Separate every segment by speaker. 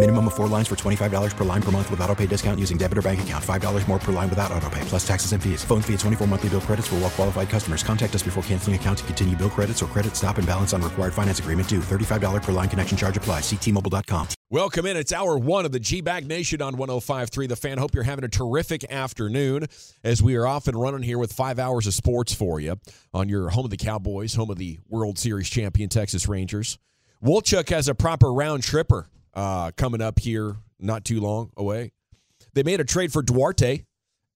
Speaker 1: Minimum of four lines for $25 per line per month with auto pay discount using debit or bank account. $5 more per line without auto pay, plus taxes and fees. Phone fee at 24 monthly bill credits for all well qualified customers. Contact us before canceling account to continue bill credits or credit stop and balance on required finance agreement due. $35 per line connection charge applies. Ctmobile.com.
Speaker 2: Welcome in. It's hour one of the G Bag Nation on 105.3 The Fan. Hope you're having a terrific afternoon as we are off and running here with five hours of sports for you on your home of the Cowboys, home of the World Series champion Texas Rangers. Wolchuk has a proper round tripper uh, coming up here not too long away. They made a trade for Duarte,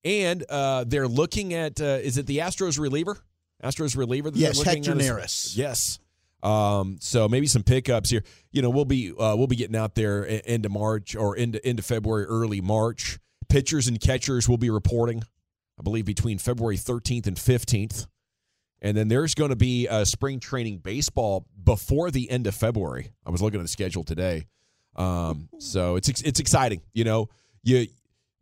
Speaker 2: and uh, they're looking at uh, is it the Astros reliever? Astros reliever. that
Speaker 3: Yes, Hector
Speaker 2: at
Speaker 3: Neris.
Speaker 2: Yes. Um, so maybe some pickups here. You know, we'll be uh, we'll be getting out there i- into March or into into February, early March. Pitchers and catchers will be reporting, I believe, between February 13th and 15th. And then there's going to be a spring training baseball before the end of February. I was looking at the schedule today. Um, so it's it's exciting. You know, you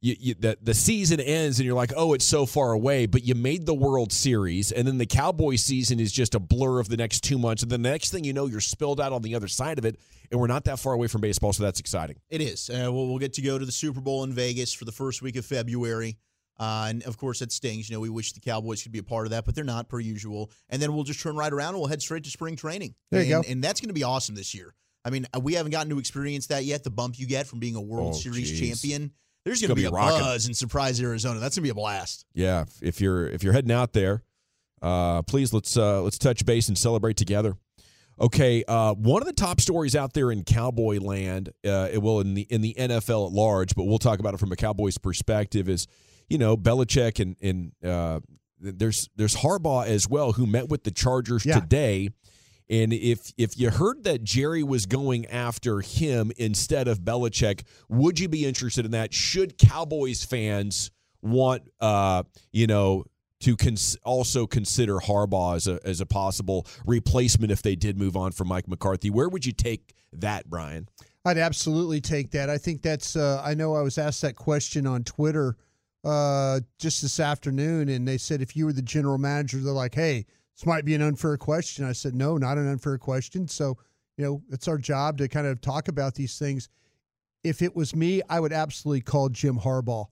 Speaker 2: you, you the, the season ends and you're like, oh, it's so far away, but you made the World Series, and then the Cowboy season is just a blur of the next two months, and then the next thing you know, you're spilled out on the other side of it, and we're not that far away from baseball, so that's exciting.
Speaker 3: It is. Uh, we'll, we'll get to go to the Super Bowl in Vegas for the first week of February. Uh, and of course, that stings. You know, we wish the Cowboys could be a part of that, but they're not per usual. And then we'll just turn right around and we'll head straight to spring training.
Speaker 4: There you
Speaker 3: and,
Speaker 4: go.
Speaker 3: And that's going to be awesome this year. I mean, uh, we haven't gotten to experience that yet. The bump you get from being a World
Speaker 2: Oh,
Speaker 3: Series
Speaker 2: geez.
Speaker 3: champion. There's going to be,
Speaker 2: be
Speaker 3: a
Speaker 2: rocking.
Speaker 3: buzz in Surprise, Arizona. That's going to be a blast.
Speaker 2: Yeah, if- if you're if you're heading out there, uh, please let's uh, let's touch base and celebrate together. Okay, uh, one of the top stories out there in Cowboy land, uh, it will in the in the NFL at large, but we'll talk about it from a Cowboys perspective. Is you know Belichick and and uh, there's there's Harbaugh as well who met with the Chargers
Speaker 4: Yeah.
Speaker 2: today. And if if you heard that Jerry was going after him instead of Belichick, would you be interested in that? Should Cowboys fans want uh, you know to cons- also consider Harbaugh as a as a possible replacement if they did move on from Mike McCarthy? Where would you take that, Brian?
Speaker 5: I'd absolutely take that. I think that's. Uh, I know I was asked that question on Twitter uh, just this afternoon, and they said if you were the general manager, they're like, "Hey, this might be an unfair question." I said, "No, not an unfair question." So, you know, it's our job to kind of talk about these things. If it was me, I would absolutely call Jim Harbaugh,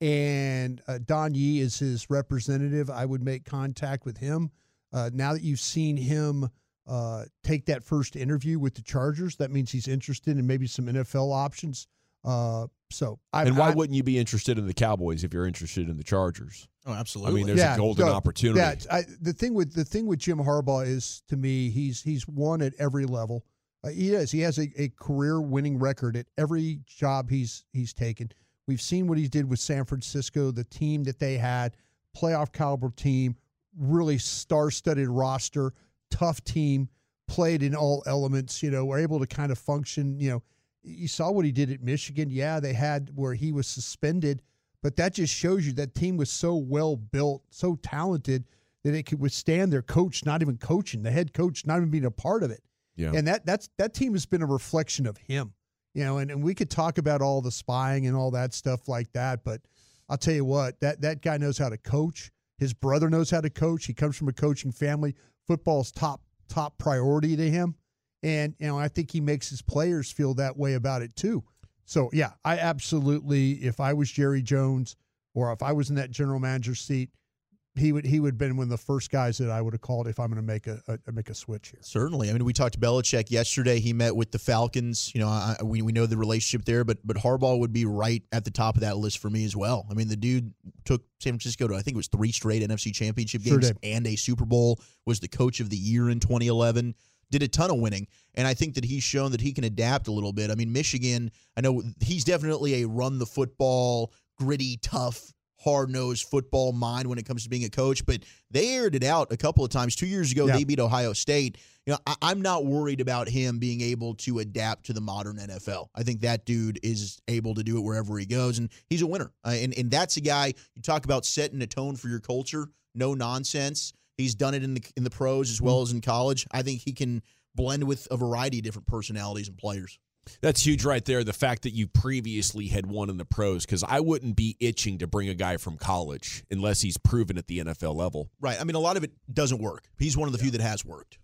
Speaker 5: and uh, Don Yee is his representative. I would make contact with him. Uh, now that you've seen him uh, take that first interview with the Chargers, that means he's interested in maybe some NFL options. Uh, so, I,
Speaker 2: and why
Speaker 5: I,
Speaker 2: wouldn't you be interested in the Cowboys if you're interested in the Chargers?
Speaker 3: Oh, absolutely.
Speaker 2: I mean, there's a golden
Speaker 5: no,
Speaker 2: opportunity.
Speaker 5: Yeah, I, the thing with the thing with Jim Harbaugh is to me he's he's won at every level. Uh, he is. He has a, a career winning record at every job he's he's taken. We've seen what he did with San Francisco, the team that they had, playoff caliber team, really star studded roster, tough team, played in all elements. You know, were able to kind of function. You know, you saw what he did at Michigan. Yeah, they had where he was suspended, but that just shows you that team was so well built, so talented that it could withstand their coach not even coaching, the head coach not even being a part of it.
Speaker 2: Yeah.
Speaker 5: And that that's that team has been a reflection of him. You know, and, and we could talk about all the spying and all that stuff like that, but I'll tell you what, that that guy knows how to coach. His brother knows how to coach. He comes from a coaching family. Football's top top priority to him. And you know, I think he makes his players feel that way about it too. So yeah, I absolutely if I was Jerry Jones or if I was in that general manager seat, he would he would have been one of the first guys that I would have called if I'm going to make a, a make a switch here.
Speaker 3: Certainly. I mean, we talked to Belichick yesterday. He met with the Falcons. You know, I, we, we know the relationship there, but but Harbaugh would be right at the top of that list for me as well. I mean, the dude took San Francisco to I think it was three straight NFC Championship games
Speaker 5: did.
Speaker 3: and a Super Bowl. Was the coach of the year in 2011. Did a ton of winning, and I think that he's shown that he can adapt a little bit. I mean, Michigan. I know he's definitely a run the football, gritty, tough hard nosed football mind when it comes to being a coach, but they aired it out a couple of times. Two years ago,
Speaker 5: Yeah.
Speaker 3: they beat Ohio State. You know, I, I'm not worried about him being able to adapt to the modern NFL. I think that dude is able to do it wherever he goes, and he's a winner. Uh, and and that's a guy you talk about setting a tone for your culture. No nonsense. He's done it in the in the pros as well as in college. I think he can blend with a variety of different personalities and players.
Speaker 2: That's huge right there. The fact that you previously had won in the pros, because I wouldn't be itching to bring a guy from college unless he's proven at the NFL level.
Speaker 3: Right. I mean, a lot of it doesn't work. He's one of the few that has worked.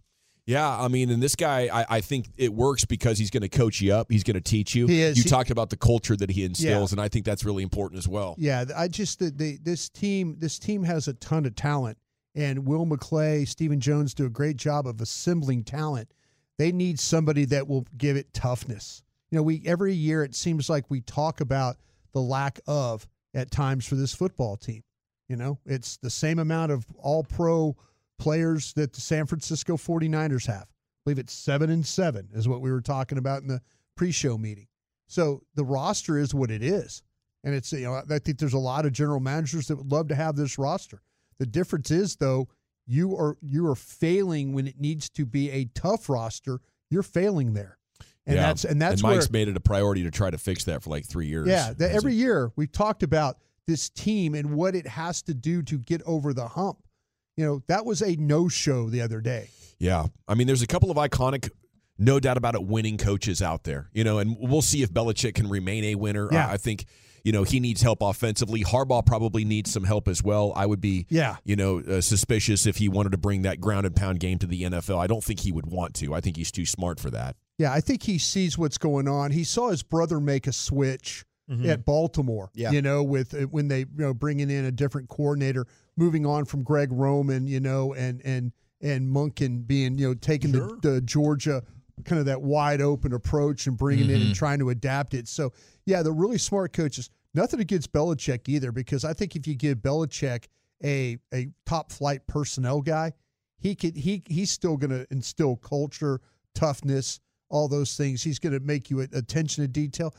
Speaker 2: Yeah, I mean, and this guy, I, I think it works because he's going to coach you up. He's going to teach you.
Speaker 5: He is.
Speaker 2: You
Speaker 5: He-
Speaker 2: talked about the culture that he instills,
Speaker 5: Yeah.
Speaker 2: and I think that's really important as well.
Speaker 5: Yeah, I just the, the this team this team has a ton of talent, and Will McClay, Stephen Jones do a great job of assembling talent. They need somebody that will give it toughness. You know, we every year it seems like we talk about the lack of at times for this football team. You know, it's the same amount of all pro players that the San Francisco 49ers have. I believe it's seven and seven is what we were talking about in the pre-show meeting. So the roster is what it is. And it's, you know, I think there's a lot of general managers that would love to have this roster. The difference is though, you are you are failing when it needs to be a tough roster. You're failing there. And
Speaker 2: Yeah.
Speaker 5: that's and that's
Speaker 2: Mike's
Speaker 5: where
Speaker 2: made it a priority to try to fix that for like three years.
Speaker 5: yeah,
Speaker 2: Has
Speaker 5: every
Speaker 2: he?
Speaker 5: year we've talked about this team and what it has to do to get over the hump. You know, that was a no show the other day.
Speaker 2: Yeah. I mean, there's a couple of iconic, no doubt about it, winning coaches out there, you know, and we'll see if Belichick can remain a winner.
Speaker 5: Yeah.
Speaker 2: I, I think, you know, he needs help offensively. Harbaugh probably needs some help as well. I would be,
Speaker 5: Yeah.
Speaker 2: you know, uh, suspicious if he wanted to bring that ground and pound game to the NFL. I don't think he would want to. I think he's too smart for that.
Speaker 5: Yeah, I think he sees what's going on. He saw his brother make a switch at Baltimore.
Speaker 3: Yeah.
Speaker 5: you know, with uh, when they you know bringing in a different coordinator, moving on from Greg Roman, you know, and and and Monken being you know taking
Speaker 3: Sure.
Speaker 5: the, the Georgia kind of that wide open approach and bringing it and mm-hmm. trying to adapt it. So yeah, the really smart coaches. Nothing against Belichick either, because I think if you give Belichick a a top flight personnel guy, he could he he's still going to instill culture, toughness, all those things. He's going to make you attention to detail.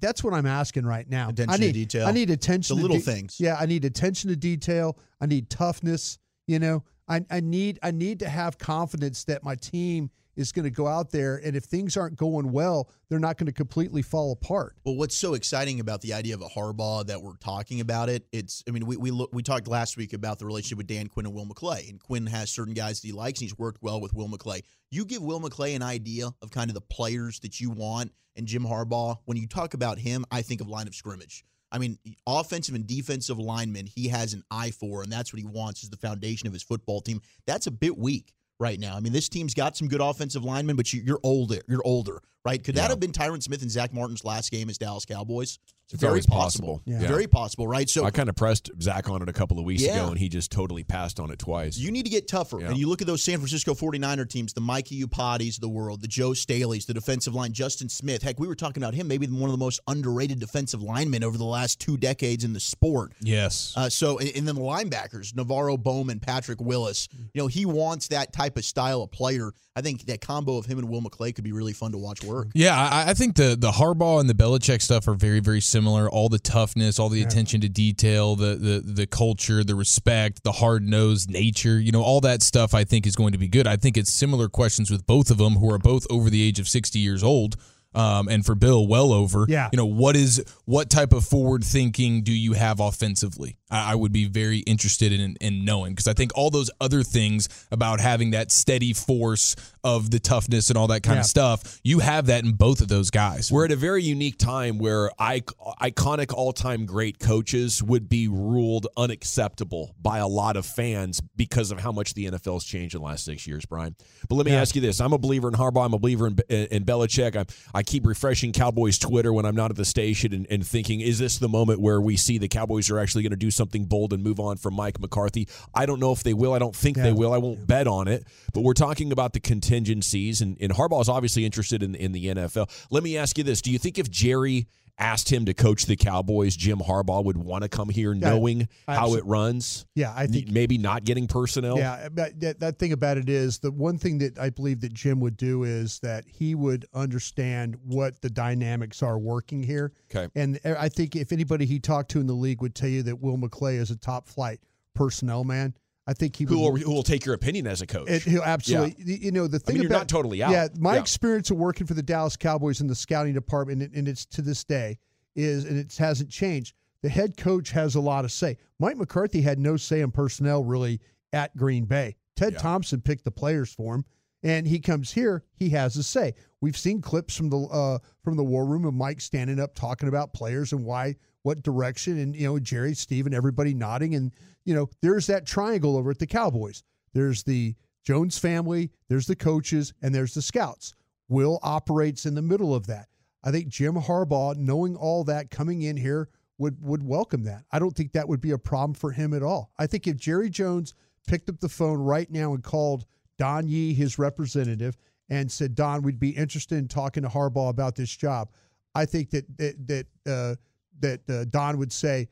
Speaker 5: That's what I'm asking right now.
Speaker 3: Attention
Speaker 5: I
Speaker 3: to
Speaker 5: need,
Speaker 3: detail.
Speaker 5: I need attention
Speaker 3: The
Speaker 5: to
Speaker 3: little
Speaker 5: de-
Speaker 3: things.
Speaker 5: Yeah, I need attention to detail. I need toughness. You know, I, I need I need to have confidence that my team is going to go out there, and if things aren't going well, they're not going to completely fall apart.
Speaker 3: Well, what's so exciting about the idea of a Harbaugh that we're talking about it? It's, I mean, we we look, we talked last week about the relationship with Dan Quinn and Will McClay, and Quinn has certain guys that he likes, and he's worked well with Will McClay. You give Will McClay an idea of kind of the players that you want, and Jim Harbaugh. When you talk about him, I think of line of scrimmage. I mean, offensive and defensive linemen, he has an eye for, and that's what he wants is the foundation of his football team. That's a bit weak right now. I mean, this team's got some good offensive linemen, but you, you're older. You're older, right? Could that have been Tyron Smith and Zach Martin's last game as Dallas Cowboys?
Speaker 2: It's
Speaker 3: very
Speaker 2: always
Speaker 3: possible.
Speaker 2: possible. Yeah.
Speaker 3: Very possible, right? So
Speaker 2: I kind of pressed Zach on it a couple of weeks
Speaker 3: Yeah.
Speaker 2: ago, and he just totally passed on it twice.
Speaker 3: you need to get tougher.
Speaker 2: Yeah.
Speaker 3: And you look at those San Francisco 49er teams, the Mike Iupatis of the world, the Joe Staley's, the defensive line, Justin Smith. Heck, we were talking about him, maybe one of the most underrated defensive linemen over the last two decades in the sport.
Speaker 6: Yes.
Speaker 3: Uh, so, and and then the linebackers, NaVorro Bowman, Patrick Willis. You know, he wants that type of style of player. I think that combo of him and Will McClay could be really fun to watch work.
Speaker 6: Yeah, I, I think the the Harbaugh and the Belichick stuff are very very similar. All the toughness, all the attention to detail, the the the culture, the respect, the hard nosed nature. You know, all that stuff. I think is going to be good. I think it's similar questions with both of them, who are both over the age of sixty years old. Um, and for Bill, well over.
Speaker 5: Yeah.
Speaker 6: You know, what is what type of forward thinking do you have offensively? I, I would be very interested in in knowing because I think all those other things about having that steady force of the toughness and all that kind
Speaker 5: Yeah.
Speaker 6: of stuff, you have that in both of those guys.
Speaker 2: We're at a very unique time where ic- iconic all-time great coaches would be ruled unacceptable by a lot of fans because of how much the NFL's changed in the last six years, Brian. But let me ask you this: I'm a believer in Harbaugh. I'm a believer in, in, in Belichick. I, I keep refreshing Cowboys Twitter when I'm not at the station and, and thinking, is this the moment where we see the Cowboys are actually going to do something bold and move on from Mike McCarthy? I don't know if they will. I don't think they will. I won't bet on it. But we're talking about the contingencies, and, and Harbaugh is obviously interested in in the NFL. Let me ask you this: Do you think if Jerry asked him to coach the Cowboys, Jim Harbaugh would want to come here
Speaker 5: Yeah,
Speaker 2: knowing how it runs.
Speaker 5: Yeah, I think
Speaker 2: maybe not getting personnel.
Speaker 5: Yeah, but that, that thing about it is the one thing that I believe that Jim would do is that he would understand what the dynamics are working here.
Speaker 2: Okay.
Speaker 5: And I think if anybody he talked to in the league would tell you that Will McClay is a top flight personnel man, I think he
Speaker 2: Who will, who will take your opinion as a coach?
Speaker 5: It, he'll absolutely. You know the thing
Speaker 2: mean, you're
Speaker 5: about
Speaker 2: not totally out.
Speaker 5: Yeah, my
Speaker 2: Yeah.
Speaker 5: experience of working for the Dallas Cowboys in the scouting department, and, and it's to this day, is and it hasn't changed. The head coach has a lot of say. Mike McCarthy had no say in personnel really at Green Bay. Ted
Speaker 2: Yeah.
Speaker 5: Thompson picked the players for him, and he comes here, he has a say. We've seen clips from the uh, from the war room of Mike standing up talking about players and why, what direction, and you know Jerry, Steve, and everybody nodding, and you know there's that triangle over at the Cowboys. There's the Jones family, there's the coaches, and there's the scouts. Will operates in the middle of that. I think Jim Harbaugh, knowing all that coming in here, would would welcome that. I don't think that would be a problem for him at all. I think if Jerry Jones picked up the phone right now and called Don Yee, his representative, and said, "Don, we'd be interested in talking to Harbaugh about this job," I think that that that uh, that uh, Don would say,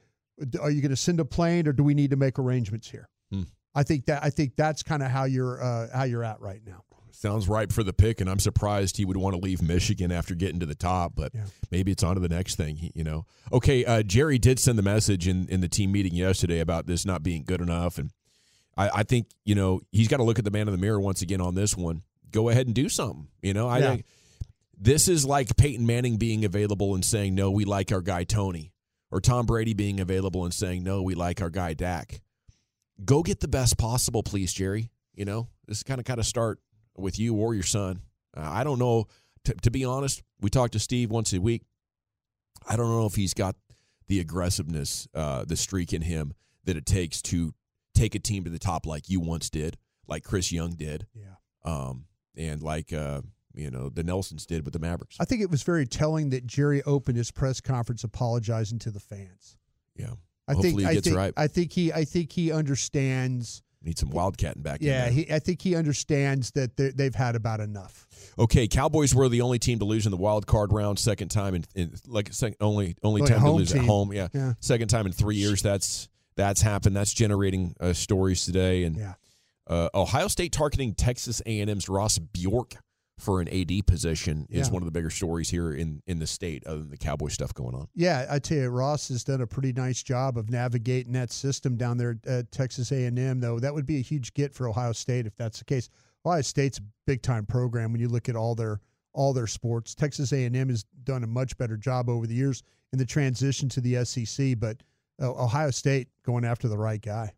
Speaker 5: "Are you going to send a plane, or do we need to make arrangements here?"
Speaker 2: Hmm.
Speaker 5: I think that I think that's kind of how you're uh, how you're at right now.
Speaker 2: Sounds ripe for the pick, and I'm surprised he would want to leave Michigan after getting to the top. But
Speaker 5: Yeah.
Speaker 2: maybe it's on to the next thing. You know. Okay, uh, Jerry did send the message in in the team meeting yesterday about this not being good enough, and I, I think you know he's got to look at the man in the mirror once again on this one. Go ahead and do something. You know, I
Speaker 5: Yeah.
Speaker 2: think this is like Peyton Manning being available and saying no, we like our guy Tony, or Tom Brady being available and saying no, we like our guy Dak. Go get the best possible, please, Jerry. You know, this is kind of kind of start with you or your son. Uh, I don't know. T- to be honest, we talk to Steve once a week. I don't know if he's got the aggressiveness, uh, the streak in him that it takes to take a team to the top like you once did, like Chris Young did,
Speaker 5: Yeah.
Speaker 2: um, and like uh, you know the Nelsons did with the Mavericks.
Speaker 5: I think it was very telling that Jerry opened his press conference apologizing to the fans.
Speaker 2: Yeah,
Speaker 5: I
Speaker 2: hopefully
Speaker 5: think
Speaker 2: he
Speaker 5: I think,
Speaker 2: right.
Speaker 5: I think he I think he understands.
Speaker 2: Need some wildcatting back.
Speaker 5: Yeah,
Speaker 2: in there.
Speaker 5: he, I think he understands that they- they've had about enough.
Speaker 2: Okay, Cowboys were the only team to lose in the wild card round, second time in, in like second, only only
Speaker 5: Like
Speaker 2: time to lose at home. Yeah.
Speaker 5: Yeah.
Speaker 2: second time in three years. That's that's happened. That's generating uh, stories today. And
Speaker 5: Yeah.
Speaker 2: uh, Ohio State targeting Texas A and M's Ross Bjork for an AD position is
Speaker 5: Yeah.
Speaker 2: one of the bigger stories here in in the state, other than the Cowboy stuff going on.
Speaker 5: Yeah, I tell you, Ross has done a pretty nice job of navigating that system down there at Texas A&M. Though that would be a huge get for Ohio State if that's the case. Ohio State's a big time program when you look at all their all their sports. Texas A&M has done a much better job over the years in the transition to the SEC, but uh, Ohio State going after the right guy.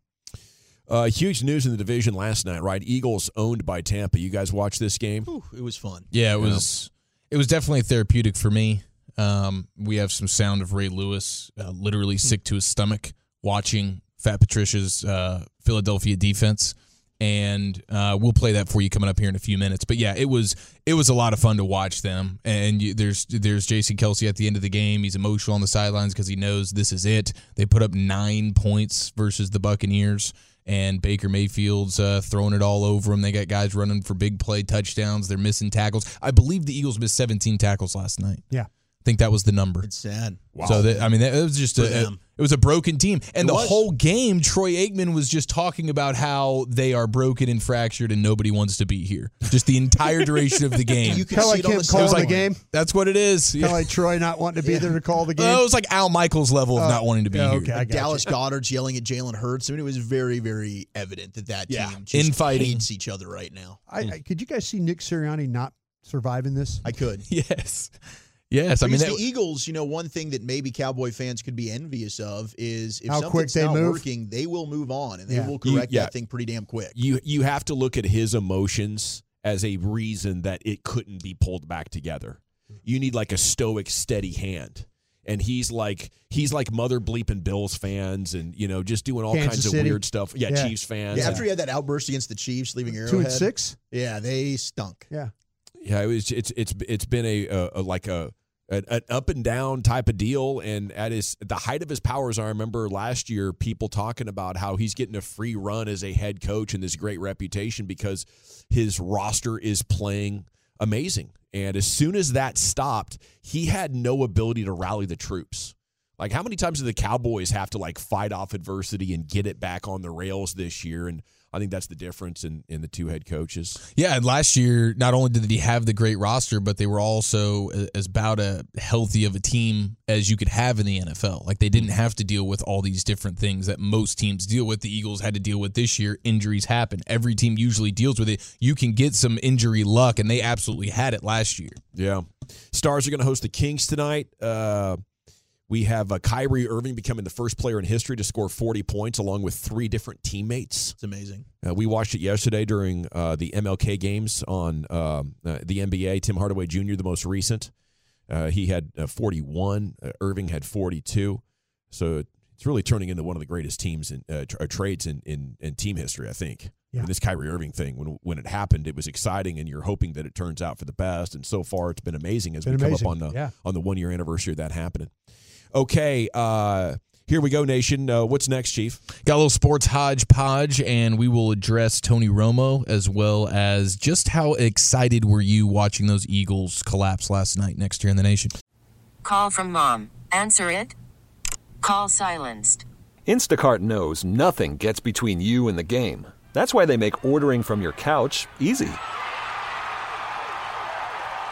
Speaker 2: Uh, huge news in the division last night, right? Eagles owned by Tampa. You guys watch this game?
Speaker 3: Whew, it was fun.
Speaker 6: Yeah, it was it was definitely therapeutic for me. Um, we have some sound of Ray Lewis uh, literally sick to his stomach watching Fat Patricia's uh, Philadelphia defense, and uh, we'll play that for you coming up here in a few minutes. But yeah, it was it was a lot of fun to watch them. And you, there's there's Jason Kelce at the end of the game. He's emotional on the sidelines because he knows this is it. They put up nine points versus the Buccaneers and Baker Mayfield's uh, throwing it all over them. They got guys running for big play touchdowns. They're missing tackles. I believe the Eagles missed 17 tackles last night.
Speaker 5: Yeah.
Speaker 6: I think that was the number.
Speaker 3: It's sad. Wow.
Speaker 6: So that, I mean, that, it was just a,
Speaker 3: For them.
Speaker 6: It was a broken team, and
Speaker 3: It
Speaker 6: the
Speaker 3: was.
Speaker 6: whole game, Troy Aikman was just talking about how they are broken and fractured, and nobody wants to be here. Just the entire duration of the game.
Speaker 3: You can
Speaker 5: Kinda
Speaker 3: see
Speaker 5: like
Speaker 3: it on
Speaker 5: him
Speaker 3: the
Speaker 5: calling the
Speaker 3: sideline.
Speaker 5: game.
Speaker 6: That's what it is.
Speaker 5: Kind of like Troy not wanting to be there to call the uh, game.
Speaker 6: Well, it was like Al Michaels level of
Speaker 5: Oh,
Speaker 6: not wanting to be
Speaker 5: yeah,
Speaker 6: here.
Speaker 5: okay, I
Speaker 3: Like
Speaker 5: got you.
Speaker 3: Dallas Goedert's yelling at Jalen Hurts. I mean, it was very, very evident that that
Speaker 6: Yeah.
Speaker 3: team just
Speaker 6: Infighting.
Speaker 3: hates each other right now.
Speaker 5: I, I, could you guys see Nick Sirianni not surviving this?
Speaker 3: I could.
Speaker 6: Yes, yes. I mean, that,
Speaker 3: the Eagles, you know, one thing that maybe Cowboy fans could be envious of is if
Speaker 5: How
Speaker 3: something's
Speaker 5: quick they
Speaker 3: not
Speaker 5: move.
Speaker 3: working, they will move on and they
Speaker 5: Yeah.
Speaker 3: will
Speaker 2: You-
Speaker 3: correct
Speaker 2: yeah.
Speaker 3: that thing pretty damn quick.
Speaker 2: You you have to look at his emotions as a reason that it couldn't be pulled back together. You need like a stoic, steady hand. And he's like he's like mother bleeping Bills fans and you know just doing all
Speaker 5: Kansas
Speaker 2: kinds
Speaker 5: City.
Speaker 2: of weird stuff. Yeah,
Speaker 5: Yeah.
Speaker 2: Chiefs fans.
Speaker 3: Yeah, after he had that outburst against the Chiefs, leaving Arrowhead,
Speaker 5: Two and six.
Speaker 3: Yeah, they stunk.
Speaker 5: Yeah.
Speaker 2: Yeah, it was. It's it's it's been a, a, a like a an, up and down type of deal. And at his at the height of his powers, I remember last year people talking about how he's getting a free run as a head coach and this great reputation because his roster is playing amazing. And as soon as that stopped, he had no ability to rally the troops. Like how many times do the Cowboys have to like fight off adversity and get it back on the rails this year? And I think that's the difference in, in the two head coaches.
Speaker 6: Yeah, and last year not only did he have the great roster, but they were also as about a healthy of a team as you could have in the NFL. Like they didn't have to deal with all these different things that most teams deal with. The Eagles had to deal with this year. Injuries happen. Every team usually deals with it. You can get some injury luck, and they absolutely had it last year.
Speaker 2: Yeah, Stars are going to host the Kings tonight. Uh, we have uh, Kyrie Irving becoming the first player in history to score 40 points along with three different teammates.
Speaker 3: It's amazing.
Speaker 2: Uh, we watched it yesterday during uh, the MLK games on um, uh, the NBA. Tim Hardaway Jr., the most recent, uh, he had uh, 41. Irving had 42. So it's really turning into one of the greatest teams in tra- trades in, in, in team history, I think.
Speaker 5: Yeah.
Speaker 2: Mean, this Kyrie Irving thing, when when it happened, it was exciting, and you're hoping that it turns out for the best. And so far, it's been amazing as
Speaker 5: Been
Speaker 2: we come up on the
Speaker 5: Yeah.
Speaker 2: on the one year anniversary of that happening. Okay, uh, here we go, Nation. Uh, what's next, Chief?
Speaker 6: Got a little sports hodgepodge, and we will address Tony Romo as well as just how excited were you watching those Eagles collapse last night next year in the nation.
Speaker 7: Call from mom. Answer it. Call silenced.
Speaker 8: Instacart knows nothing gets between you and the game. That's why they make ordering from your couch easy.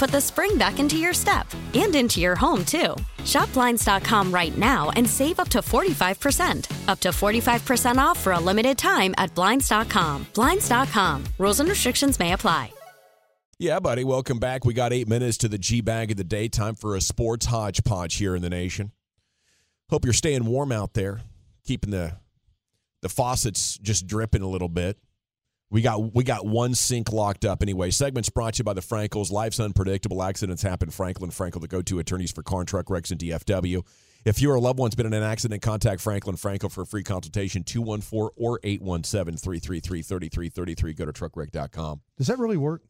Speaker 9: put the spring back into your step and into your home, too. Shop Blinds.com right now and save up to 45%. Up to 45% off for a limited time at Blinds.com. Blinds.com. Rules and restrictions may apply.
Speaker 2: Yeah, buddy. Welcome back. We got eight minutes to the G Bag of the Day. Time for a sports hodgepodge here in the nation. Hope you're staying warm out there, keeping the the faucets just dripping a little bit. We got we got one sink locked up anyway. Segments brought to you by the Frenkels. Life's unpredictable. Accidents happen. Franklin Frankel, the go-to attorneys for car and truck wrecks and DFW. If you or a loved one's been in an accident, contact Franklin Frankel for a free consultation, 214 or 817 333 3333. Go to truckwreck.com.
Speaker 5: Does that really work?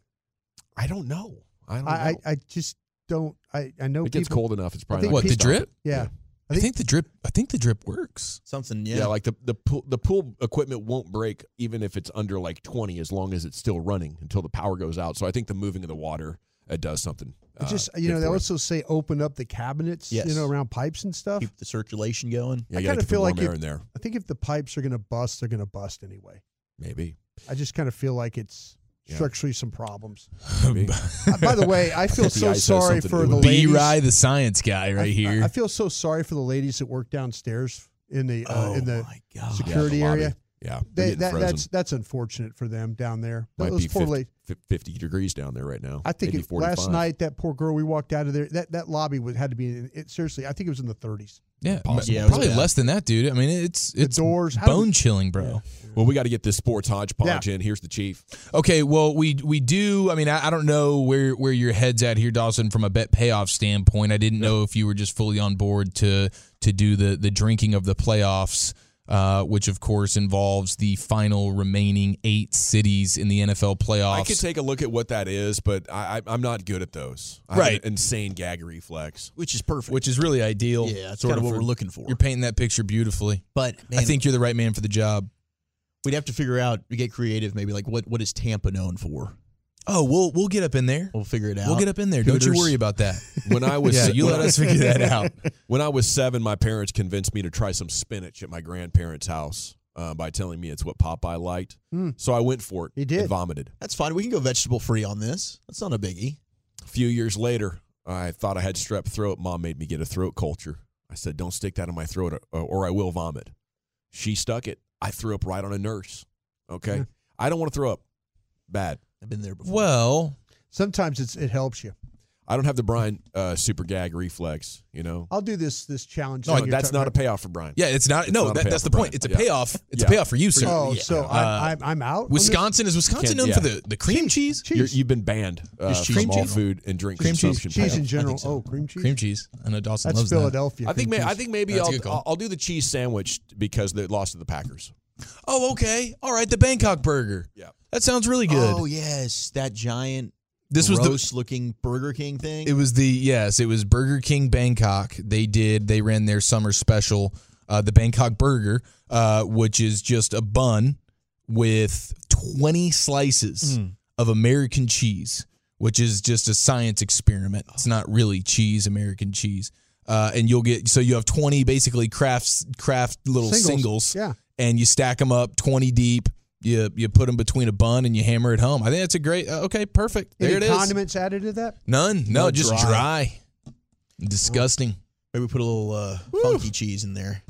Speaker 2: I don't know. I don't know.
Speaker 5: I, I, I just don't. I, I know
Speaker 2: it gets cold enough. It's probably
Speaker 5: think
Speaker 6: What
Speaker 2: gonna
Speaker 6: the drip?
Speaker 2: it.
Speaker 5: Yeah.
Speaker 6: I think the drip. I think the drip works.
Speaker 3: Something,
Speaker 2: Yeah.
Speaker 3: yeah.
Speaker 2: like the the pool the pool equipment won't break even if it's under like twenty, as long as it's still running until the power goes out. So I think the moving of the water it does something.
Speaker 5: I
Speaker 2: uh,
Speaker 5: just you know they
Speaker 2: for it.
Speaker 5: also say open up the cabinets,
Speaker 3: Yes.
Speaker 5: you know, around pipes and stuff.
Speaker 3: Keep the circulation going.
Speaker 2: yeah,
Speaker 5: I kind of feel like
Speaker 2: warm
Speaker 5: if,
Speaker 2: in there.
Speaker 5: I think if the pipes are going to bust, they're going to bust anyway.
Speaker 2: Maybe.
Speaker 5: I just kind of feel like it's
Speaker 2: Yeah.
Speaker 5: Structurally some problems. Uh, By the way, I feel so sorry for the.
Speaker 6: B
Speaker 5: ladies.
Speaker 6: Rye, the science guy, right
Speaker 5: I-
Speaker 6: here.
Speaker 5: I, feel so sorry for the ladies that work downstairs in the uh,
Speaker 3: Oh
Speaker 5: in the
Speaker 3: God.
Speaker 2: Yeah, the
Speaker 5: security area.
Speaker 2: Yeah,
Speaker 5: They, that, that's that's unfortunate for them down there.
Speaker 2: Might
Speaker 5: Those
Speaker 2: be
Speaker 5: poor
Speaker 2: 50, 50 degrees down there right now.
Speaker 5: I think it, last night that poor girl we walked out of there. That that lobby was, had to be in, it, seriously. I think it was in the 30s.
Speaker 6: Yeah,
Speaker 2: Possible.
Speaker 3: Yeah,
Speaker 6: probably less than that, dude. I mean, it's it's
Speaker 5: doors- how do we-
Speaker 6: bone chilling, bro.
Speaker 2: Well, we got to get this sports hodgepodge in. Here's the chief.
Speaker 6: Okay, well, we we do. I mean, I, I don't know where where your head's at here, Dawson, from a bet payoff standpoint. I didn't know if you were just fully on board to to do the the drinking of the playoffs uh, which of course involves the final remaining eight cities in the NFL playoffs.
Speaker 2: I could take a look at what that is, but I, I, I'm not good at those. I have
Speaker 6: Right.
Speaker 2: an insane gag reflex.
Speaker 3: which is perfect.
Speaker 6: which is really ideal.
Speaker 3: Yeah, that's
Speaker 6: sort
Speaker 3: kinda
Speaker 6: of
Speaker 3: what
Speaker 6: for-
Speaker 3: we're looking for.
Speaker 6: You're painting that picture beautifully.
Speaker 3: but man,
Speaker 6: I think you're the right man for the job.
Speaker 3: we'd have to figure out, we get creative, maybe like what what is Tampa known for?
Speaker 6: Oh, we'll we'll get up in there.
Speaker 3: We'll figure it out.
Speaker 6: We'll get up in there. Don't you worry about that.
Speaker 2: When I was
Speaker 6: Yeah, you let us figure that out.
Speaker 2: When I was seven, my parents convinced me to try some spinach at my grandparents' house uh, by telling me it's what Popeye liked.
Speaker 5: Hmm.
Speaker 2: So I went for it.
Speaker 5: He did.
Speaker 2: And vomited.
Speaker 3: That's fine. We can go vegetable free on this. That's not a biggie.
Speaker 2: A few years later, I thought I had strep throat. Mom made me get a throat culture. I said, "Don't stick that in my throat, or, or I will vomit." She stuck it. I threw up right on a nurse. Okay, I don't want to throw up. Bad.
Speaker 3: I've been there before.
Speaker 6: Well,
Speaker 5: Sometimes it's it helps you.
Speaker 2: I don't have the Brian uh, super gag reflex. You know,
Speaker 5: I'll do this this challenge.
Speaker 2: no, that's
Speaker 5: talking
Speaker 2: not a payoff for Brian.
Speaker 6: yeah, it's not.
Speaker 2: It's
Speaker 6: no,
Speaker 2: not
Speaker 6: that, that's the point.
Speaker 2: Brian.
Speaker 6: It's a
Speaker 2: Yeah.
Speaker 6: payoff. It's
Speaker 2: Yeah.
Speaker 6: a payoff for you, sir.
Speaker 5: Oh, so
Speaker 6: Uh,
Speaker 5: I, I'm I'm out.
Speaker 6: Wisconsin is Wisconsin
Speaker 2: Can't-
Speaker 6: known
Speaker 2: yeah.
Speaker 6: for the, the cream cheese?
Speaker 5: cheese.
Speaker 2: You're, you've been banned uh,
Speaker 3: Just
Speaker 2: from
Speaker 3: cream
Speaker 2: all
Speaker 3: cheese?
Speaker 2: food and drink
Speaker 6: Cream cheese.
Speaker 2: consumption.
Speaker 5: cheese in general.
Speaker 6: so.
Speaker 5: Oh, cream cheese.
Speaker 6: Cream cheese. I know Dawson
Speaker 5: That's
Speaker 6: loves that.
Speaker 5: Philadelphia.
Speaker 2: I think. May, I think maybe
Speaker 6: That's a
Speaker 2: I'll. I'll I'll do the cheese sandwich because they lost to the Packers.
Speaker 6: Oh, okay. All right, the Bangkok burger.
Speaker 2: Yeah.
Speaker 6: That sounds really good.
Speaker 3: Oh yes, that giant
Speaker 6: this was the
Speaker 3: looking Burger King thing.
Speaker 6: It was the yes, it was Burger King Bangkok. They did they ran their summer special, uh, the Bangkok Burger, uh, which is just a bun with twenty slices
Speaker 3: Hmm.
Speaker 6: of American cheese, which is just a science experiment. It's not really cheese, American cheese. Uh, and you'll get so you have twenty basically Krafts Kraft little
Speaker 5: Singles.
Speaker 6: singles,
Speaker 5: Yeah.
Speaker 6: and you stack them up twenty deep. You you put them between a bun and you hammer it home. I think that's a great. uh, Okay, perfect. There
Speaker 5: Any
Speaker 6: it is.
Speaker 5: condiments added to that?
Speaker 6: None. No,
Speaker 3: No,
Speaker 6: just
Speaker 3: dry.
Speaker 6: dry. Disgusting.
Speaker 3: Maybe put a little uh, funky cheese in there.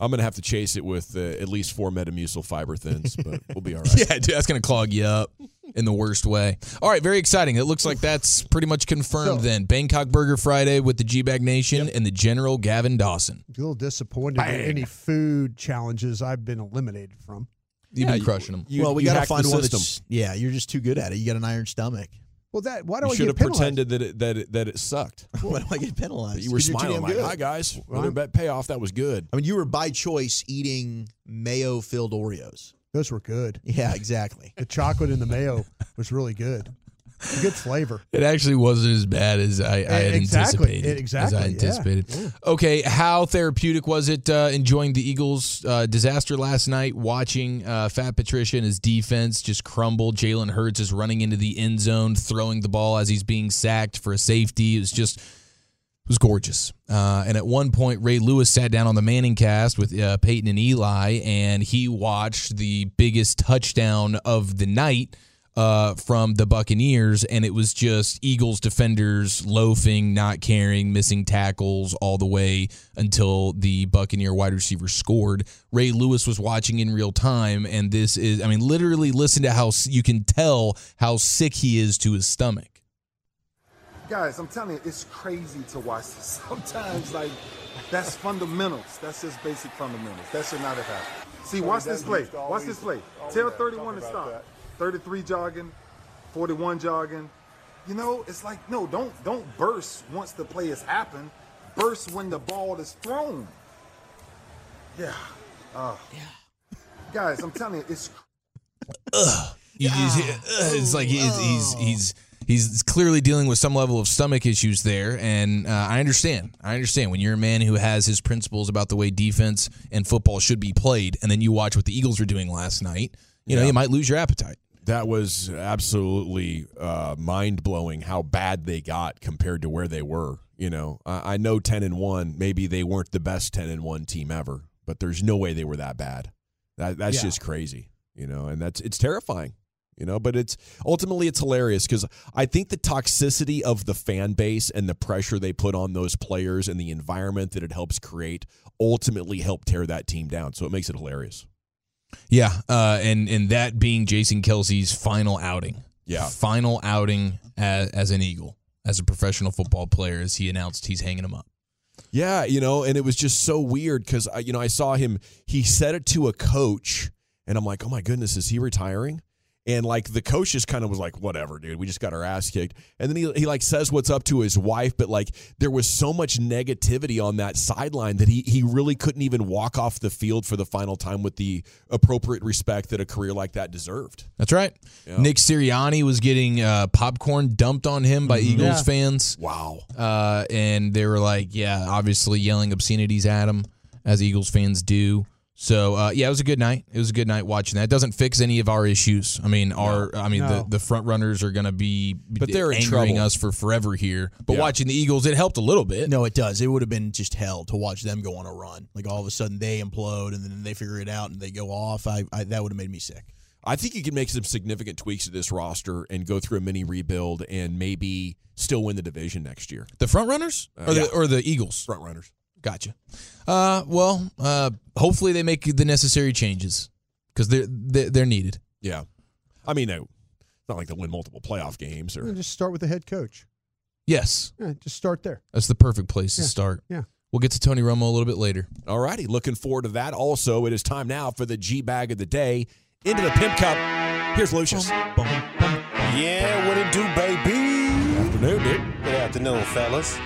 Speaker 2: I'm gonna have to chase it with uh, at least four Metamucil fiber thins, but we'll be all right.
Speaker 6: Yeah, dude, that's gonna clog you up in the worst way. All right, very exciting. It looks like that's pretty much confirmed.
Speaker 5: So-
Speaker 6: then Bangkok Burger Friday with the G Bag Nation and the General Gavin Dawson.
Speaker 5: A little disappointed in any food challenges I've been eliminated from.
Speaker 6: You've
Speaker 2: Yeah,
Speaker 6: been
Speaker 2: you-
Speaker 6: crushing them.
Speaker 2: You,
Speaker 3: well, we got to find one
Speaker 2: system.
Speaker 3: that's yeah. You're just too good at it. You got an iron stomach.
Speaker 5: Well, that why do
Speaker 2: You
Speaker 5: I
Speaker 2: should
Speaker 5: get
Speaker 2: have
Speaker 5: penalized?
Speaker 2: pretended that it, that it, that it sucked.
Speaker 3: Why do I get penalized?
Speaker 2: You were
Speaker 3: you're
Speaker 2: smiling like,
Speaker 3: good.
Speaker 2: "Hi guys,
Speaker 5: Well,
Speaker 2: another bet payoff. That was good."
Speaker 3: I mean, you were by choice eating mayo-filled Oreos.
Speaker 5: Those were good.
Speaker 3: Yeah, exactly.
Speaker 5: The chocolate and the mayo was really good. Good flavor.
Speaker 6: It actually wasn't as bad as I, I had
Speaker 5: Exactly.
Speaker 6: anticipated.
Speaker 5: It- exactly,
Speaker 6: As I anticipated.
Speaker 5: yeah.
Speaker 6: Okay, how therapeutic was it uh, enjoying the Eagles' uh, disaster last night? Watching uh, Fat Patricia and his defense just crumble. Jalen Hurts is running into the end zone, throwing the ball as he's being sacked for a safety. It was just it was gorgeous. Uh, and at one point, Ray Lewis sat down on the Manning cast with uh, Peyton and Eli, and he watched the biggest touchdown of the night uh, from the Buccaneers, and it was just Eagles defenders loafing, not caring, missing tackles all the way until the Buccaneer wide receiver scored. Ray Lewis was watching in real time, and this is, I mean, literally listen to how you can tell how sick he is to his stomach.
Speaker 10: Guys, I'm telling you, it's crazy to watch this. Sometimes, like, that's fundamentals. That's just basic fundamentals. That should not have happened. See, watch this play. Watch this play. Tell 31 to stop. 33 jogging, 41 jogging. You know, it's like, no, don't don't burst once the play has happened. Burst when the ball is thrown. Yeah. Uh, Guys, I'm telling you, it's
Speaker 6: You just- uh, it's like he's, he's he's he's clearly dealing with some level of stomach issues there, and uh, I understand. I understand when you're a man who has his principles about the way defense and football should be played, and then you watch what the Eagles were doing last night. You know,
Speaker 2: Yeah.
Speaker 6: you might lose your appetite.
Speaker 2: That was absolutely uh, mind blowing how bad they got compared to where they were. You know, I, I know ten and one. Maybe they weren't the best ten and one team ever, but there's no way they were that bad. That that's
Speaker 5: Yeah.
Speaker 2: just crazy. You know, and that's it's terrifying. You know, but it's ultimately it's hilarious because I think the toxicity of the fan base and the pressure they put on those players and the environment that it helps create ultimately help tear that team down. So it makes it hilarious.
Speaker 6: Yeah, uh, and and that being Jason Kelce's final outing.
Speaker 2: Yeah.
Speaker 6: final outing as, as an Eagle, as a professional football player, as he announced he's hanging him up.
Speaker 2: Yeah, you know, and it was just so weird because you know I saw him. He said it to a coach, and I'm like, oh my goodness, is he retiring? And like the coach just kind of was like, whatever, dude, we just got our ass kicked. And then he, he like says what's up to his wife, but like there was so much negativity on that sideline that he he really couldn't even walk off the field for the final time with the appropriate respect that a career like that deserved.
Speaker 6: That's right.
Speaker 2: Yeah.
Speaker 6: Nick Sirianni was getting uh, popcorn dumped on him by Eagles
Speaker 2: Yeah.
Speaker 6: fans.
Speaker 2: Wow.
Speaker 6: Uh, and they were like, yeah, obviously yelling obscenities at him, as Eagles fans do. So uh, yeah, it was a good night. It was a good night watching that. It doesn't fix any of our issues. I mean, our I mean
Speaker 5: No.
Speaker 6: the, the front runners are going to be
Speaker 2: But they're in
Speaker 6: angering us for forever here. But
Speaker 2: Yeah.
Speaker 6: watching the Eagles, it helped a little bit.
Speaker 3: No, it does. It would have been just hell to watch them go on a run. Like all of a sudden they implode and then they figure it out and they go off. I, I that would have made me sick.
Speaker 2: I think you can make some significant tweaks to this roster and go through a mini rebuild and maybe still win the division next year.
Speaker 6: The front runners
Speaker 2: Uh,
Speaker 6: or
Speaker 2: yeah.
Speaker 6: the or the Eagles
Speaker 2: front runners.
Speaker 6: Gotcha. Uh, well, uh, hopefully they make the necessary changes because they're, they're they're needed.
Speaker 2: Yeah. I mean, no, it's not like they'll win multiple playoff games or
Speaker 5: Yeah, just start with the head coach.
Speaker 6: Yes,
Speaker 5: Yeah, just start there.
Speaker 6: that's the perfect place to start.
Speaker 5: yeah.
Speaker 6: We'll get to Tony Romo a little bit later.
Speaker 2: All righty, looking forward to that. Also, it is time now for the G bag of the day into the Pimp Cup. Here's Lucius.
Speaker 11: Yeah, what it do, baby?
Speaker 2: Good Afternoon, dude.
Speaker 11: Good afternoon, fellas.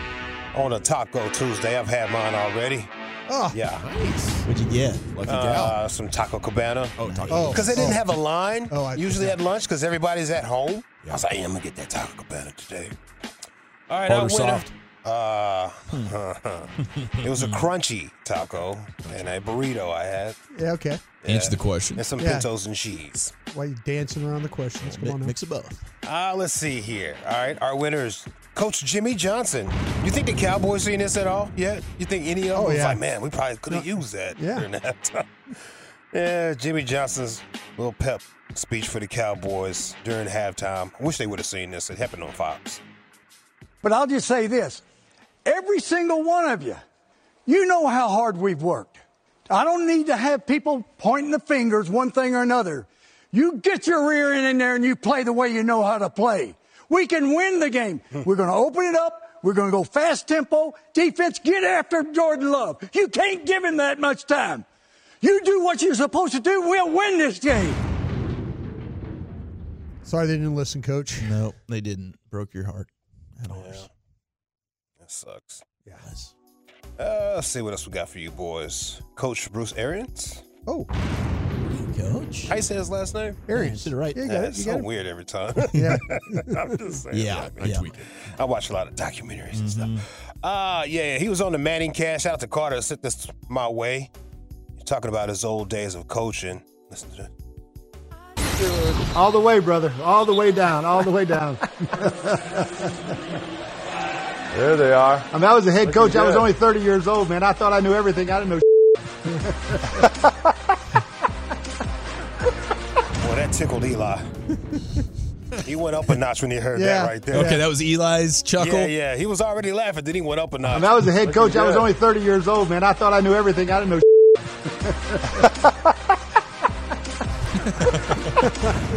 Speaker 11: On a Taco Tuesday, I've had mine already.
Speaker 5: Oh,
Speaker 11: Yeah.
Speaker 3: What'd you get?
Speaker 2: Lucky
Speaker 11: Uh, some Taco Cabana.
Speaker 2: Oh, Taco
Speaker 5: Oh.
Speaker 11: Because they didn't
Speaker 5: Oh.
Speaker 11: have a line
Speaker 5: Oh, I-
Speaker 11: usually at lunch because everybody's at home. I was like, hey, I'm going to get that Taco Cabana today. All right,
Speaker 2: Hard
Speaker 11: our
Speaker 2: or
Speaker 11: winner.
Speaker 2: soft?
Speaker 11: Uh, it was a crunchy taco and a burrito I had.
Speaker 5: Yeah, okay.
Speaker 6: Answer the question.
Speaker 11: And some
Speaker 5: Yeah.
Speaker 11: pintos and cheese.
Speaker 5: Why are you dancing around the questions? Come on now.
Speaker 3: Mix of both.
Speaker 11: Uh, let's see here. All right, our winners. Coach Jimmy Johnson. You think the Cowboys seen this at all yet? You think any of oh, them
Speaker 5: Oh, yeah.
Speaker 11: like, man, we probably could have used that
Speaker 5: Yeah.
Speaker 11: during that time. Yeah, Jimmy Johnson's little pep speech for the Cowboys during halftime. I wish they would have seen this. It happened on Fox.
Speaker 12: But I'll just say this every single one of you, you know how hard we've worked. I don't need to have people pointing the fingers one thing or another. You get your rear end in there and you play the way you know how to play. We can win the game. We're going to open it up. We're going to go fast tempo. Defense, get after Jordan Love. You can't give him that much time. You do what you're supposed to do. We'll win this game.
Speaker 5: Sorry they didn't listen, coach.
Speaker 3: No, they didn't. Broke your heart. At all.
Speaker 11: That sucks.
Speaker 3: Yes.
Speaker 11: Uh, let's see what else we got for you boys. Coach Bruce Arians.
Speaker 5: Oh,
Speaker 3: Coach.
Speaker 11: How you say his last name?
Speaker 5: Arians.
Speaker 3: Did it right.
Speaker 5: Yeah, you
Speaker 11: Yeah,
Speaker 5: got it.
Speaker 11: it's
Speaker 5: You
Speaker 11: so
Speaker 5: it.
Speaker 11: weird every time.
Speaker 5: Yeah.
Speaker 11: I'm just saying.
Speaker 3: Yeah,
Speaker 11: man.
Speaker 3: yeah.
Speaker 11: I watch a lot of documentaries and stuff. Uh, yeah, yeah, he was on the Manning cast. Shout out to Carter. Sent this my way. He's talking about his old days of coaching. Listen to that.
Speaker 13: All the way, brother. All the way down. All the way down.
Speaker 14: There they are.
Speaker 13: I mean, I was a head
Speaker 14: Looking
Speaker 13: coach. I was only 30 years old, man. I thought I knew everything. I didn't know.
Speaker 11: Tickled Eli. he went up a notch when he heard
Speaker 13: Yeah.
Speaker 11: that right there.
Speaker 6: Okay, that was Eli's chuckle.
Speaker 11: Yeah, yeah. He was already laughing, then he went up a notch.
Speaker 13: mean, I was a head coach. I was only 30 years old, man. I thought I knew everything. I didn't know.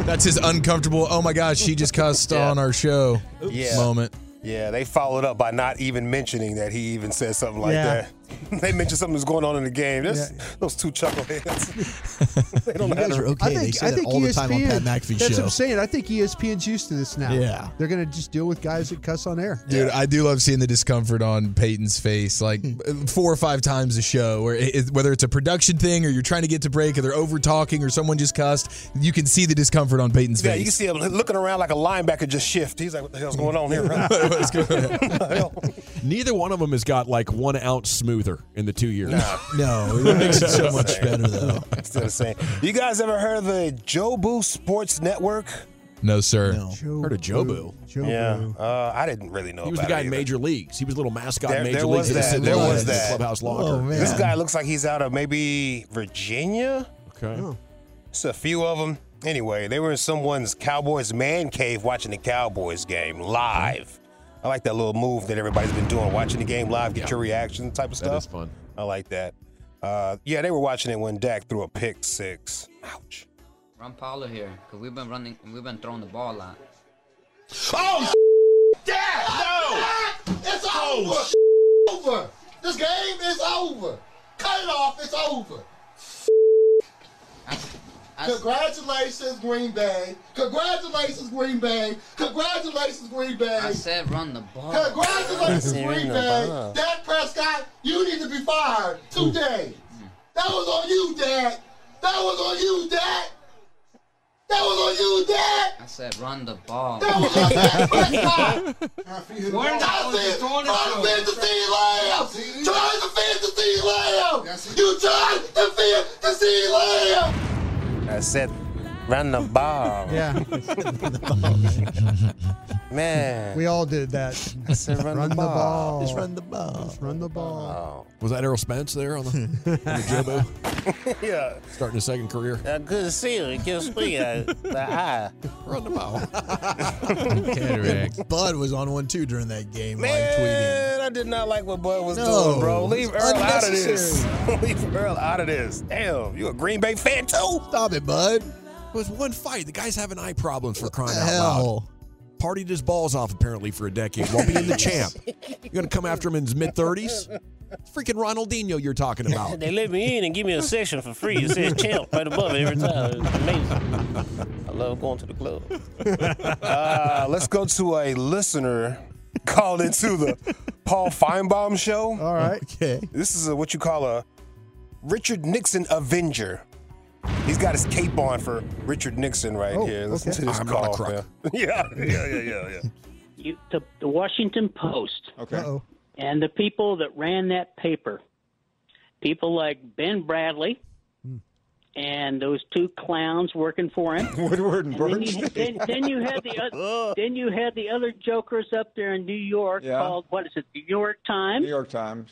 Speaker 6: That's his uncomfortable. Oh my gosh, she just cussed on our show
Speaker 11: Yeah.
Speaker 6: moment.
Speaker 11: Yeah, they followed up by not even mentioning that he even said something like
Speaker 5: Yeah.
Speaker 11: that. they mentioned something was going on in the game. This, Those two chuckleheads. they don't
Speaker 3: You guys are okay. they say that all the time on Pat McAfee
Speaker 5: That's
Speaker 3: show.
Speaker 5: what I'm saying. I think ESPN's used to this now.
Speaker 3: Yeah.
Speaker 5: They're going to just deal with guys that cuss on air.
Speaker 6: Dude, I do love seeing the discomfort on Peyton's face, like hmm. four or five times a show, where it, it- whether it's a production thing or you're trying to get to break or they're over talking or someone just cussed, you can see the discomfort on Peyton's face.
Speaker 11: Yeah, you can see him looking around like a linebacker just shift. He's like, what the hell's hmm. going on here?
Speaker 6: What's going
Speaker 2: Neither one of them has got like one ounce smoother in the two years.
Speaker 3: No, it makes it so much better though.
Speaker 11: Still the same. You guys ever heard of the Jobu Sports Network?
Speaker 6: No, sir.
Speaker 2: Heard of Jobu?
Speaker 11: Yeah, uh, I didn't really know.
Speaker 2: He was the guy in. Major Leagues. He was a little mascot
Speaker 11: There,
Speaker 2: in Major
Speaker 11: there
Speaker 2: Leagues.
Speaker 11: was
Speaker 2: that
Speaker 11: that. There
Speaker 2: in
Speaker 11: was
Speaker 2: the
Speaker 11: that.
Speaker 2: clubhouse locker.
Speaker 3: Oh, man.
Speaker 11: This guy looks like he's out of maybe Virginia.
Speaker 2: Okay.
Speaker 11: Just a few of them. Anyway, they were in someone's Cowboys man cave watching the Cowboys game live. I like that little move that everybody's been doing, watching the game live, get your reaction type of stuff.
Speaker 2: That is fun.
Speaker 11: I like that. Uh, yeah, they were watching it when Dak threw a pick six. Ouch.
Speaker 15: Run Pollard here, because we've been running, we've been throwing the ball a lot.
Speaker 16: Oh, Dad, no! It's over! over! This game is over! Cut it off, it's over!
Speaker 15: I
Speaker 16: Congratulations, Green Bay. Congratulations, Green Bay. Congratulations, Green Bay.
Speaker 15: I said run the ball.
Speaker 16: Congratulations, Green Bay.
Speaker 15: ball.
Speaker 16: Dak Prescott, you need to be fired today. That was on you, Dak. That was on you, Dak. That was on you, Dad.
Speaker 15: I said run the ball.
Speaker 16: That was on Dak Prescott.
Speaker 15: Where the hell is he
Speaker 16: Trying to
Speaker 15: to?
Speaker 16: the CeeDee Lamb. Trying to defend the CeeDee Lamb. You tried to defend the CeeDee Lamb.
Speaker 11: I said, run the ball.
Speaker 5: Yeah.
Speaker 11: Man.
Speaker 5: We all did that.
Speaker 11: said run the ball.
Speaker 5: Just
Speaker 3: run the ball.
Speaker 5: Just run the ball.
Speaker 2: Was that Errol Spence there on the, on the Jobu?
Speaker 11: yeah.
Speaker 2: Starting his second career.
Speaker 11: Uh, good to see you. It gives me a, the eye.
Speaker 2: Run the ball.
Speaker 3: Cataract. Bud was on one too during that game, live tweeting.
Speaker 11: Man, I did not like what Bud was
Speaker 3: No,
Speaker 11: doing, bro. Leave
Speaker 3: it's
Speaker 11: Earl out of this. Leave Earl out of this. Damn, you a Green Bay fan too?
Speaker 3: Stop it, Bud.
Speaker 2: It was one fight. The guy's having eye problems for crying
Speaker 3: the
Speaker 2: out
Speaker 3: hell?
Speaker 2: loud. Partied his balls off apparently for a decade while being the champ. You're gonna come after him in his mid thirties? Freaking Ronaldinho you're talking about.
Speaker 11: They let me in and give me a session for free. It says champ right above it every time. It's amazing. I love going to the club. Uh, let's go to a listener called into the Paul Finebaum show.
Speaker 5: All right.
Speaker 3: Okay.
Speaker 11: This is a, what you call a Richard Nixon Avenger. He's got his cape on for Richard Nixon right
Speaker 5: Oh,
Speaker 11: here. Listen
Speaker 5: okay.
Speaker 11: to this
Speaker 2: I'm not a
Speaker 11: call.
Speaker 2: crook.
Speaker 11: man. yeah, yeah, yeah, yeah, yeah.
Speaker 17: you, the, the Washington Post
Speaker 13: Okay.
Speaker 5: Uh-oh.
Speaker 17: and the people that ran that paper, people like Ben Bradlee hmm. and those two clowns working for him.
Speaker 13: Woodward and
Speaker 17: And then you,
Speaker 13: Bernstein.
Speaker 17: then, then you had the other, oh. then you had the other jokers up there in New York
Speaker 13: Yeah.
Speaker 17: called what is it, the New York Times,
Speaker 13: New York Times.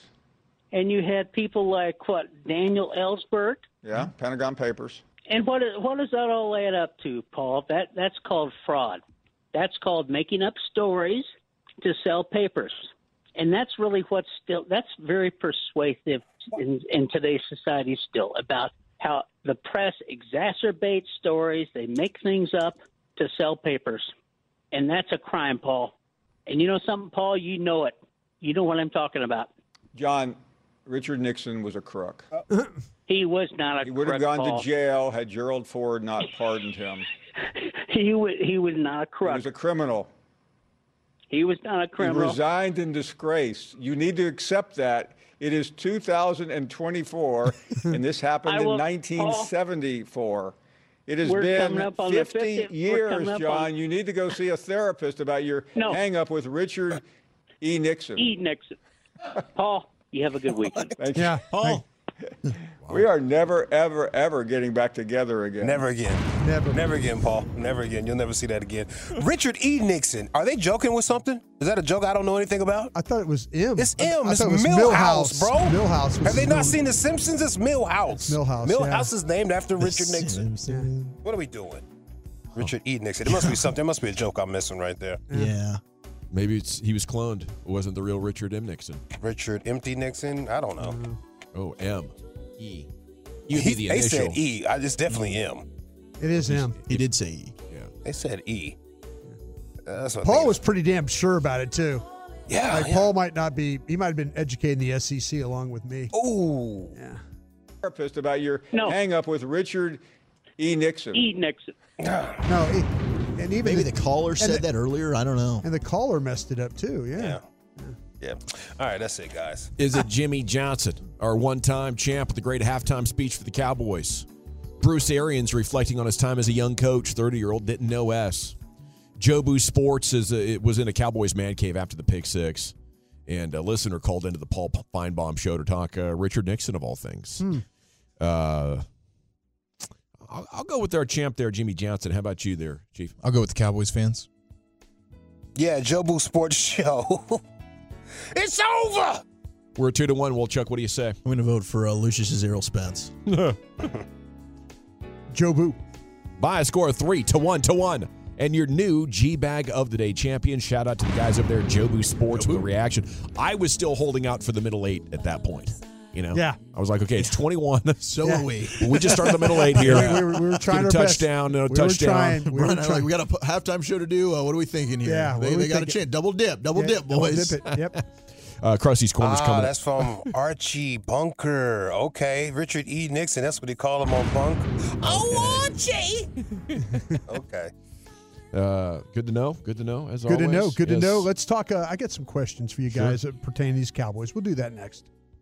Speaker 17: And you had people like what Daniel Ellsberg.
Speaker 13: Yeah. Pentagon Papers.
Speaker 17: And what is- what does that all add up to, Paul? That that's called fraud. That's called making up stories to sell papers. And that's really what's still that's very persuasive in, in today's society still about how the press exacerbates stories, they make things up to sell papers. And that's a crime, Paul. And you know something, Paul, you know it. You know what I'm talking about.
Speaker 13: John, Richard Nixon was a crook.
Speaker 17: Uh, he was not a
Speaker 13: He would have gone
Speaker 17: Paul.
Speaker 13: to jail had Gerald Ford not pardoned him.
Speaker 17: He was he was not a crook.
Speaker 13: He
Speaker 17: crook.
Speaker 13: was a criminal.
Speaker 17: He was not a criminal.
Speaker 13: He
Speaker 17: criminal.
Speaker 13: resigned in disgrace. You need to accept that. It is 2024, and this happened
Speaker 17: will-
Speaker 13: in 1974. It has
Speaker 17: We're
Speaker 13: been
Speaker 17: coming up on the
Speaker 13: 50
Speaker 17: 50
Speaker 13: years, John.
Speaker 17: on-
Speaker 13: You need to go see a therapist about your
Speaker 17: No.
Speaker 13: hang up with Richard E. Nixon.
Speaker 17: E. Nixon. Paul, you have a good weekend.
Speaker 13: Thank you.
Speaker 5: Yeah.
Speaker 3: Paul.
Speaker 13: We are never, ever, ever getting back together again.
Speaker 11: Never again.
Speaker 5: Never.
Speaker 11: Never again, Paul. Never again. You'll never see that again. Richard E. Nixon. Are they joking with something? Is that a joke I don't know anything about?
Speaker 5: I thought it was M.
Speaker 11: It's
Speaker 5: I-
Speaker 11: M.
Speaker 5: I
Speaker 11: It's
Speaker 5: thought it was
Speaker 11: Millhouse, bro.
Speaker 5: Millhouse.
Speaker 11: Have they not
Speaker 5: middle-
Speaker 11: seen The Simpsons? It's Millhouse.
Speaker 5: Millhouse,
Speaker 11: Millhouse
Speaker 5: yeah.
Speaker 11: is named after Richard Nixon. What are we doing? Richard E. Nixon. It must be something. It must be a joke I'm missing right there.
Speaker 3: Yeah.
Speaker 2: Maybe it's he was cloned. It wasn't the real Richard M. Nixon.
Speaker 11: Richard Empty Nixon. I don't know. Mm-hmm.
Speaker 2: Oh, M.
Speaker 3: E.
Speaker 2: You would be
Speaker 11: He-
Speaker 2: the
Speaker 11: they
Speaker 2: initial.
Speaker 11: said E. I, it's definitely mm-hmm. M.
Speaker 5: It is M.
Speaker 3: He did say E. Yeah.
Speaker 11: They said E. That's what
Speaker 5: Paul was pretty damn sure about it too.
Speaker 11: Yeah,
Speaker 5: Like
Speaker 11: yeah.
Speaker 5: Paul might not be. He might have been educating the SEC along with me.
Speaker 11: Oh.
Speaker 5: Yeah.
Speaker 13: Therapist about your
Speaker 17: No.
Speaker 13: hang up with Richard E. Nixon.
Speaker 17: E. Nixon.
Speaker 5: No. It, and even
Speaker 3: Maybe the caller said
Speaker 5: the-
Speaker 3: that earlier. I don't know.
Speaker 5: And the caller messed it up too. Yeah.
Speaker 11: Yeah. Yeah. All right, that's it, guys.
Speaker 2: Is it Jimmy Johnson, our one-time champ with the great halftime speech for the Cowboys? Bruce Arians reflecting on his time as a young coach, 30-year-old, didn't know S. Jobu Sports is a, it was in a Cowboys man cave after the pick six, and a listener called into the Paul Finebaum show to talk uh, Richard Nixon of all things.
Speaker 5: Hmm.
Speaker 2: Uh, I'll, I'll go with our champ there, Jimmy Johnson. How about you there, Chief?
Speaker 6: I'll go with the Cowboys fans.
Speaker 11: Yeah, Jobu Sports Show. it's over.
Speaker 2: We're two to one. Well, Chuck, what do you say?
Speaker 3: I'm going to vote for uh, Lucius Errol Spence.
Speaker 5: Jobu.
Speaker 2: By a score of three to one to one. And your new G Bag of the Day champion. Shout out to the guys up there at Jobu Sports with a reaction. I was still holding out for the middle eight at that point. You know?
Speaker 5: Yeah.
Speaker 2: I was like, okay, it's 21.
Speaker 3: So
Speaker 5: Yeah.
Speaker 3: are we.
Speaker 2: we just started the middle eight here.
Speaker 5: We, we were, we were trying
Speaker 2: Get a
Speaker 5: our best.
Speaker 2: touchdown, no
Speaker 5: we Were
Speaker 2: touchdown.
Speaker 5: trying, we were
Speaker 3: Brian,
Speaker 5: trying.
Speaker 3: like, we got a p- halftime show to do. Uh, what are we thinking here?
Speaker 5: Yeah, what
Speaker 3: they,
Speaker 5: we
Speaker 3: they got a chance. Double dip, double
Speaker 5: Yeah,
Speaker 3: dip,
Speaker 5: double dip it. Yep.
Speaker 2: Uh, Crusty's Corner's
Speaker 11: ah,
Speaker 2: coming
Speaker 11: that's from Archie Bunker. Okay, Richard E. Nixon. That's what they call him on Bunk. Oh, Archie. okay.
Speaker 2: Uh, good to know. Good to know. As
Speaker 5: Good to know.
Speaker 2: always.
Speaker 5: Good to know. Let's talk. Uh, I got some questions for you
Speaker 2: Sure.
Speaker 5: guys that pertain to these Cowboys. We'll do that next.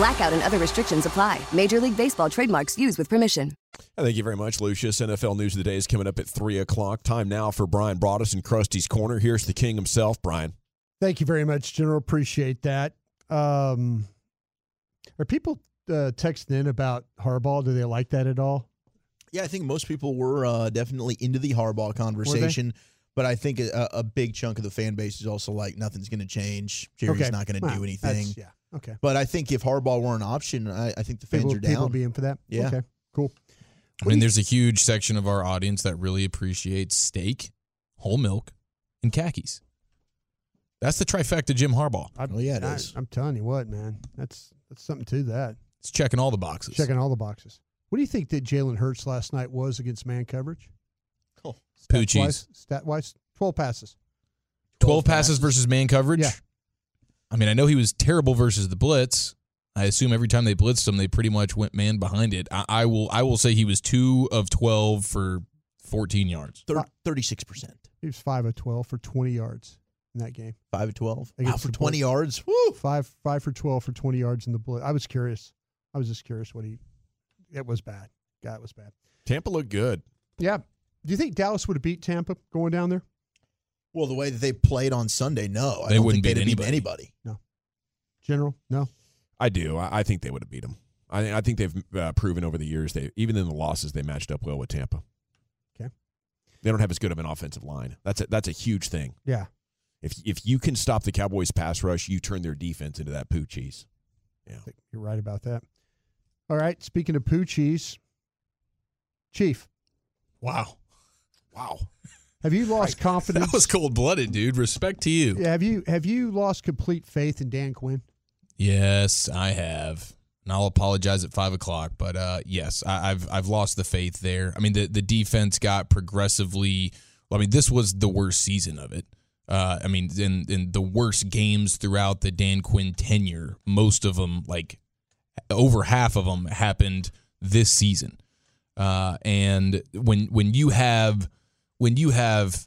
Speaker 18: Blackout and other restrictions apply. Major League Baseball trademarks used with permission.
Speaker 2: Thank you very much, Lucius. NFL News of the Day is coming up at 3 o'clock. Time now for Brian Broaddus and Crusty's Corner. Here's the king himself, Brian.
Speaker 5: Thank you very much, General. Appreciate that. Um, are people uh, texting in about Harbaugh? Do they like that at all?
Speaker 3: Yeah, I think most people were uh, definitely into the Harbaugh conversation, but I think a, a big chunk of the fan base is also like nothing's going to change. Jerry's
Speaker 5: Okay.
Speaker 3: not going to
Speaker 5: Well,
Speaker 3: do anything.
Speaker 5: yeah, okay.
Speaker 3: But I think if Harbaugh were an option, I, I think the fans
Speaker 5: People,
Speaker 3: are down.
Speaker 5: people be in for that.
Speaker 3: Yeah.
Speaker 5: Okay. Cool.
Speaker 6: I mean, there's a huge section of our audience that really appreciates steak, whole milk, and khakis. That's the trifecta Jim Harbaugh.
Speaker 5: I,
Speaker 3: Oh, yeah, it
Speaker 5: I,
Speaker 3: is.
Speaker 5: I'm telling you what, man. That's that's something to that.
Speaker 6: It's checking all the boxes.
Speaker 5: Checking all the boxes. What do you think that Jalen Hurts last night was against man coverage?
Speaker 3: Oh,
Speaker 6: Poochies.
Speaker 5: Stat wise, twelve passes.
Speaker 6: 12 passes versus man coverage.
Speaker 5: Yeah.
Speaker 6: I mean, I know he was terrible versus the blitz. I assume every time they blitzed him, they pretty much went man behind it. I, I will I will say he was two of 12 for 14 yards.
Speaker 3: Thirty-six percent,
Speaker 5: He was five of twelve for twenty yards in that game.
Speaker 3: five of twelve. Wow, for twenty
Speaker 5: Blitz.
Speaker 3: yards. Woo!
Speaker 5: Five five for twelve for twenty yards in the blitz. I was curious. I was just curious what he. It was bad. God, it was bad.
Speaker 2: Tampa looked good.
Speaker 5: Yeah. Do you think Dallas would have beat Tampa going down there?
Speaker 3: Well, the way that they played on Sunday, no, I
Speaker 6: They
Speaker 3: don't
Speaker 6: wouldn't
Speaker 3: think they'd
Speaker 6: beat
Speaker 3: have beat anybody.
Speaker 5: No, General, no.
Speaker 2: I do. I, I think they would have beat them. I, I think they've uh, proven over the years they even in the losses they matched up well with Tampa.
Speaker 5: Okay.
Speaker 2: They don't have as good of an offensive line. That's a, that's a huge thing.
Speaker 5: Yeah.
Speaker 2: If if you can stop the Cowboys pass rush, you turn their defense into that poo cheese.
Speaker 5: I think you're right about that. All right. Speaking of poo cheese, Chief,
Speaker 6: Wow.
Speaker 2: Wow.
Speaker 5: Have you lost confidence?
Speaker 6: That was cold blooded, dude. Respect to you.
Speaker 5: Yeah, have you have you lost complete faith in Dan Quinn?
Speaker 6: Yes, I have. And I'll apologize at five o'clock, but uh, yes, I, I've I've lost the faith there. I mean, the the defense got progressively. I mean, this was the worst season of it. Uh, I mean, in in the worst games throughout the Dan Quinn tenure, most of them, like over half of them, happened this season. Uh, and when when you have when you have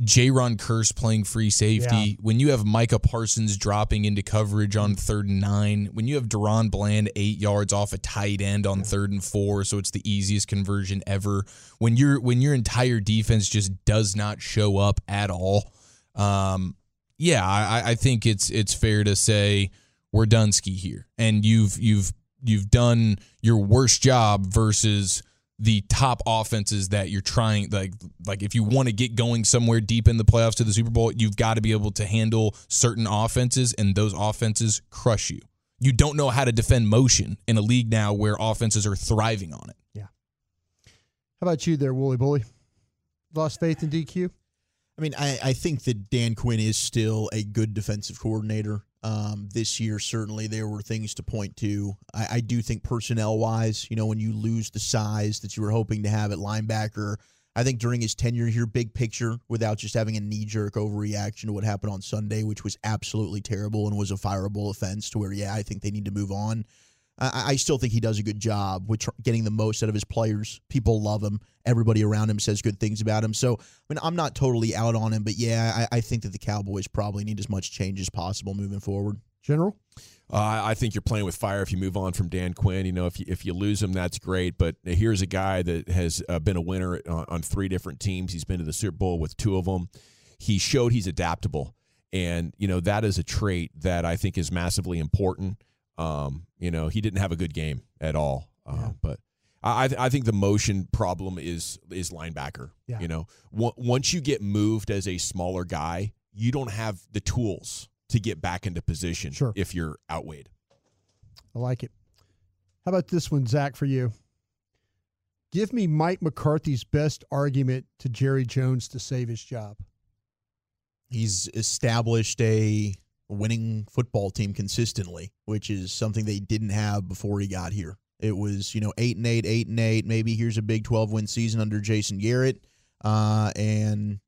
Speaker 6: Jayron Kearse playing free safety,
Speaker 5: Yeah.
Speaker 6: when you have Micah Parsons dropping into coverage on third and nine, when you have DaRon Bland eight yards off a tight end on third and four, so it's the easiest conversion ever. When your when your entire defense just does not show up at all, um, yeah, I, I think it's it's fair to say we're done ski here, and you've you've you've done your worst job versus the top offenses that you're trying like like if you want to get going somewhere deep in the playoffs to the Super Bowl, you've got to be able to handle certain offenses and those offenses crush you. You don't know how to defend motion in a league now where offenses are thriving on it. Yeah.
Speaker 5: How about you there, Wooly Bully? Lost faith in DQ?
Speaker 3: I mean, I, I think that Dan Quinn is still a good defensive coordinator. Um, this year, certainly there were things to point to. I, I do think personnel wise, you know, when you lose the size that you were hoping to have at linebacker, I think during his tenure here, big picture, without just having a knee jerk overreaction to what happened on Sunday, which was absolutely terrible and was a fireable offense to where, yeah, I think they need to move on. I, I still think he does a good job with tr- getting the most out of his players. People love him. Everybody around him says good things about him. So, I mean, I'm not totally out on him, but yeah, I, I think that the Cowboys probably need as much change as possible moving forward.
Speaker 5: General?
Speaker 2: Uh, I think you're playing with fire if you move on from Dan Quinn. You know, if you, if you lose him, that's great. But here's a guy that has uh, been a winner on, on, three different teams. He's been to the Super Bowl with two of them. He showed he's adaptable, and you know that is a trait that I think is massively important. Um, you know, he didn't have a good game at all, uh, yeah. but I, I think the motion problem is is linebacker.
Speaker 5: Yeah.
Speaker 2: You know, w- once you get moved as a smaller guy, you don't have the tools to get back into position
Speaker 5: sure.
Speaker 2: if you're outweighed.
Speaker 5: I like it. How about this one, Zach, for you? Give me Mike McCarthy's best argument to Jerry Jones to save his job.
Speaker 3: He's established a winning football team consistently, which is something they didn't have before he got here. It was, you know, eight and eight, eight and eight. Maybe here's a Big 12 win season under Jason Garrett. Uh, and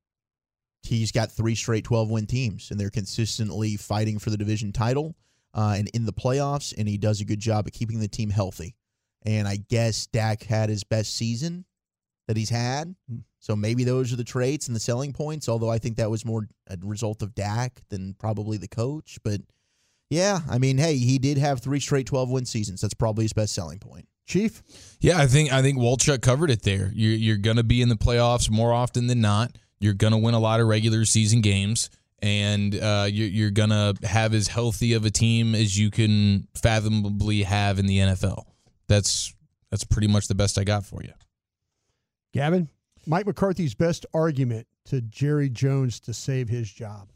Speaker 3: he's got three straight 12 win teams, and they're consistently fighting for the division title uh, and in the playoffs. And he does a good job of keeping the team healthy. And I guess Dak had his best season that he's had. So maybe those are the traits and the selling points, although I think that was more a result of Dak than probably the coach. But yeah, I mean, hey, he did have three straight 12 win seasons. That's probably his best selling point.
Speaker 5: Chief?
Speaker 6: Yeah, I think I think Walchuk covered it there. You're, you're going to be in the playoffs more often than not. You're going to win a lot of regular season games, and uh, you're, you're going to have as healthy of a team as you can fathomably have in the NFL. That's that's pretty much the best I got for you.
Speaker 5: Gavin, Mike McCarthy's best argument to Jerry Jones to save his job.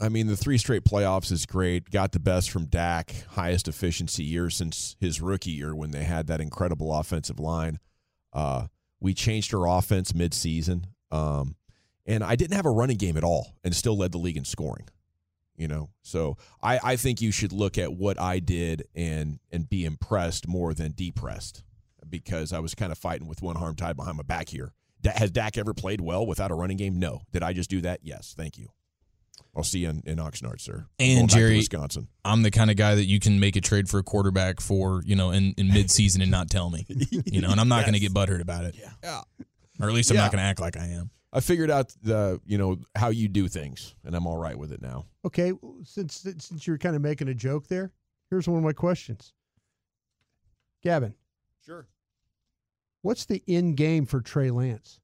Speaker 2: I mean, the three straight playoffs is great. Got the best from Dak, highest efficiency year since his rookie year when they had that incredible offensive line. Uh, we changed our offense midseason. Um, and I didn't have a running game at all and still led the league in scoring. You know, so I, I think you should look at what I did and and be impressed more than depressed because I was kind of fighting with one arm tied behind my back here. Has Dak ever played well without a running game? No. Did I just do that? Yes. Thank you. I'll see you in, in Oxnard, sir.
Speaker 6: And Jerry,
Speaker 2: Wisconsin.
Speaker 6: I'm the kind of guy that you can make a trade for a quarterback for, you know, in, in mid season and not tell me, you know, and I'm not yes. going to get butthurt about it.
Speaker 2: Yeah. yeah.
Speaker 6: Or at least I'm
Speaker 2: yeah.
Speaker 6: not going to act like I am.
Speaker 2: I figured out the you know how you do things, and I'm all right with it now.
Speaker 5: Okay, since since you're kind of making a joke there, here's one of my questions. Gavin,
Speaker 2: sure.
Speaker 5: What's the end game for Trey Lance?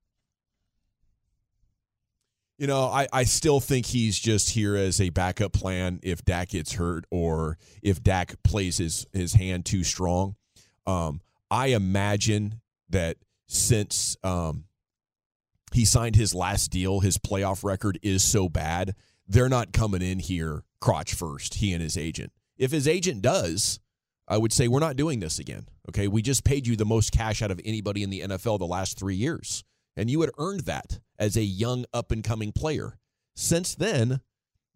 Speaker 2: You know, I, I still think he's just here as a backup plan if Dak gets hurt or if Dak plays his, his hand too strong. Um, I imagine that since um, he signed his last deal, his playoff record is so bad, they're not coming in here crotch first, he and his agent. If his agent does, I would say we're not doing this again. Okay. We just paid you the most cash out of anybody in the NFL the last three years, and you had earned that as a young up and coming player. Since then,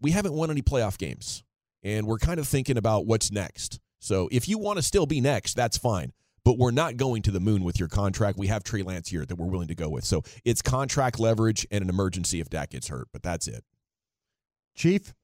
Speaker 2: we haven't won any playoff games, and we're kind of thinking about what's next. So if you want to still be next, that's fine but we're not going to the moon with your contract. We have Trey Lance here that we're willing to go with. So it's contract leverage and an emergency if Dak gets hurt, but that's it.
Speaker 5: Chief?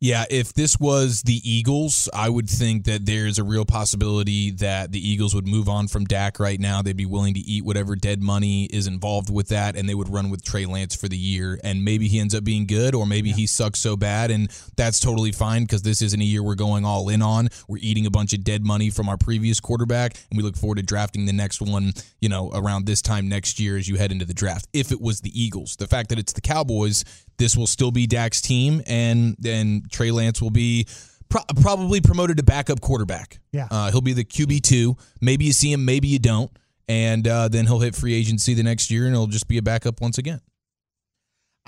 Speaker 6: Yeah, if this was the Eagles, I would think that there's a real possibility that the Eagles would move on from Dak right now. They'd be willing to eat whatever dead money is involved with that, and they would run with Trey Lance for the year. And maybe he ends up being good, or maybe yeah. he sucks so bad, and that's totally fine because this isn't a year we're going all in on. We're eating a bunch of dead money from our previous quarterback, and we look forward to drafting the next one, you know, around this time next year as you head into the draft. If it was the Eagles, the fact that it's the Cowboys, this will still be Dak's team, and then Trey Lance will be pro- probably promoted to backup quarterback.
Speaker 5: Yeah,
Speaker 6: uh, he'll be the QB two. Maybe you see him, maybe you don't, and uh, then he'll hit free agency the next year, and he'll just be a backup once again.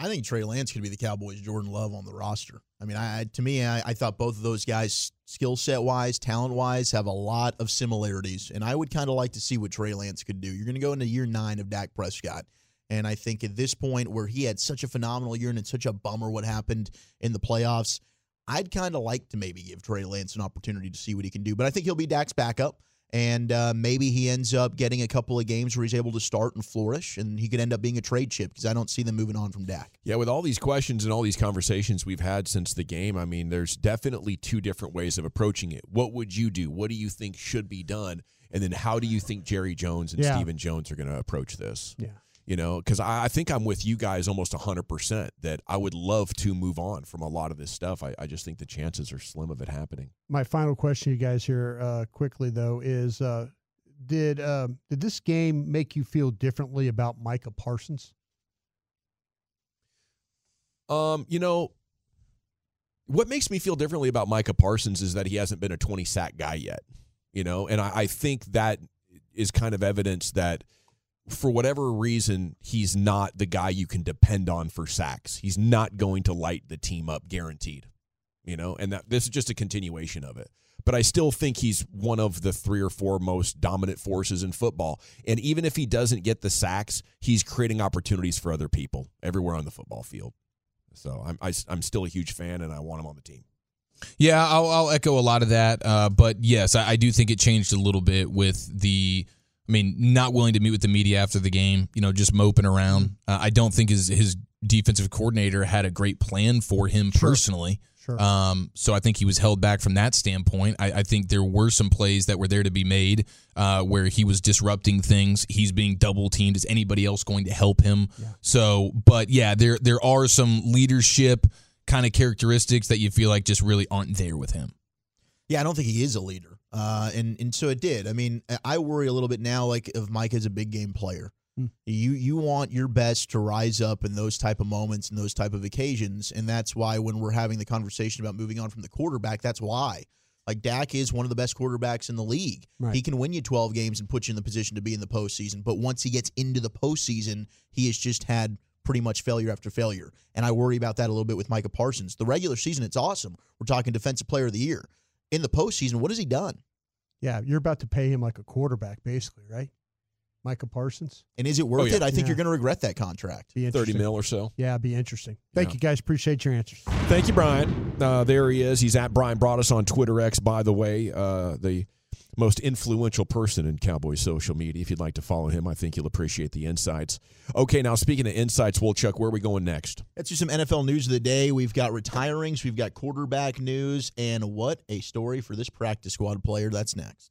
Speaker 3: I think Trey Lance could be the Cowboys' Jordan Love on the roster. I mean, I to me, I, I thought both of those guys, skill set wise, talent wise, have a lot of similarities, and I would kind of like to see what Trey Lance could do. You're going to go into year nine of Dak Prescott. And I think at this point, where he had such a phenomenal year and it's such a bummer what happened in the playoffs, I'd kind of like to maybe give Trey Lance an opportunity to see what he can do. But I think he'll be Dak's backup. And uh, maybe he ends up getting a couple of games where he's able to start and flourish, and he could end up being a trade chip because I don't see them moving on from Dak.
Speaker 2: Yeah, with all these questions and all these conversations we've had since the game, I mean, there's definitely two different ways of approaching it. What would you do? What do you think should be done? And then how do you think Jerry Jones and
Speaker 5: Yeah.
Speaker 2: Stephen Jones are going to approach this?
Speaker 5: Yeah.
Speaker 2: You know, because I, I think I'm with you guys almost 100% that I would love to move on from a lot of this stuff. I, I just think the chances are slim of it happening.
Speaker 5: My final question, you guys, here uh, quickly though, is uh, did uh, did this game make you feel differently about Micah Parsons?
Speaker 2: Um, you know, what makes me feel differently about Micah Parsons is that he hasn't been a 20 sack guy yet. You know, and I, I think that is kind of evidence that for whatever reason, he's not the guy you can depend on for sacks. He's not going to light the team up guaranteed. You know, and that this is just a continuation of it. But I still think he's one of the three or four most dominant forces in football. And even if he doesn't get the sacks, he's creating opportunities for other people everywhere on the football field. So I'm I, am i am still a huge fan, and I want him on the team.
Speaker 6: Yeah, I'll, I'll echo a lot of that. Uh, but yes, I, I, do think it changed a little bit with the. I mean, not willing to meet with the media after the game. You know, just moping around. Uh, I don't think his his defensive coordinator had a great plan for him sure. personally.
Speaker 5: Sure.
Speaker 6: Um, so I think he was held back from that standpoint. I, I think there were some plays that were there to be made uh, where he was disrupting things. He's being double teamed. Is anybody else going to help him?
Speaker 5: Yeah.
Speaker 6: So, but yeah, there there are some leadership kind of characteristics that you feel like just really aren't there with him.
Speaker 3: Yeah, I don't think he is a leader. Uh, and and so it did. I mean, I worry a little bit now, like if Mike is a big game player.
Speaker 5: Hmm.
Speaker 3: You you want your best to rise up in those type of moments and those type of occasions, and that's why when we're having the conversation about moving on from the quarterback, that's why. Like Dak is one of the best quarterbacks in the league.
Speaker 5: Right.
Speaker 3: He can win you 12 games and put you in the position to be in the postseason. But once he gets into the postseason, he has just had pretty much failure after failure. And I worry about that a little bit with Micah Parsons. The regular season, it's awesome. We're talking defensive player of the year. In the postseason, what has he done?
Speaker 5: Yeah, you're about to pay him like a quarterback, basically, right? Micah Parsons.
Speaker 3: And is it worth
Speaker 2: Oh, yeah.
Speaker 3: it? I think
Speaker 5: Yeah.
Speaker 3: you're going to regret that contract.
Speaker 5: Be
Speaker 2: 30 mil or so.
Speaker 5: Yeah, be interesting. Thank
Speaker 2: Yeah.
Speaker 5: you guys. Appreciate your answers.
Speaker 2: Thank you, Brian. Uh, there he is. He's at Brian Broaddus on Twitter X, by the way, uh, the most influential person in Cowboy social media. If you'd like to follow him, I think you'll appreciate the insights. Okay, now speaking of insights, Wolchuk, where are we going next?
Speaker 3: Let's do some NFL news of the day. We've got retirings, we've got quarterback news, and what a story for this practice squad player. That's next.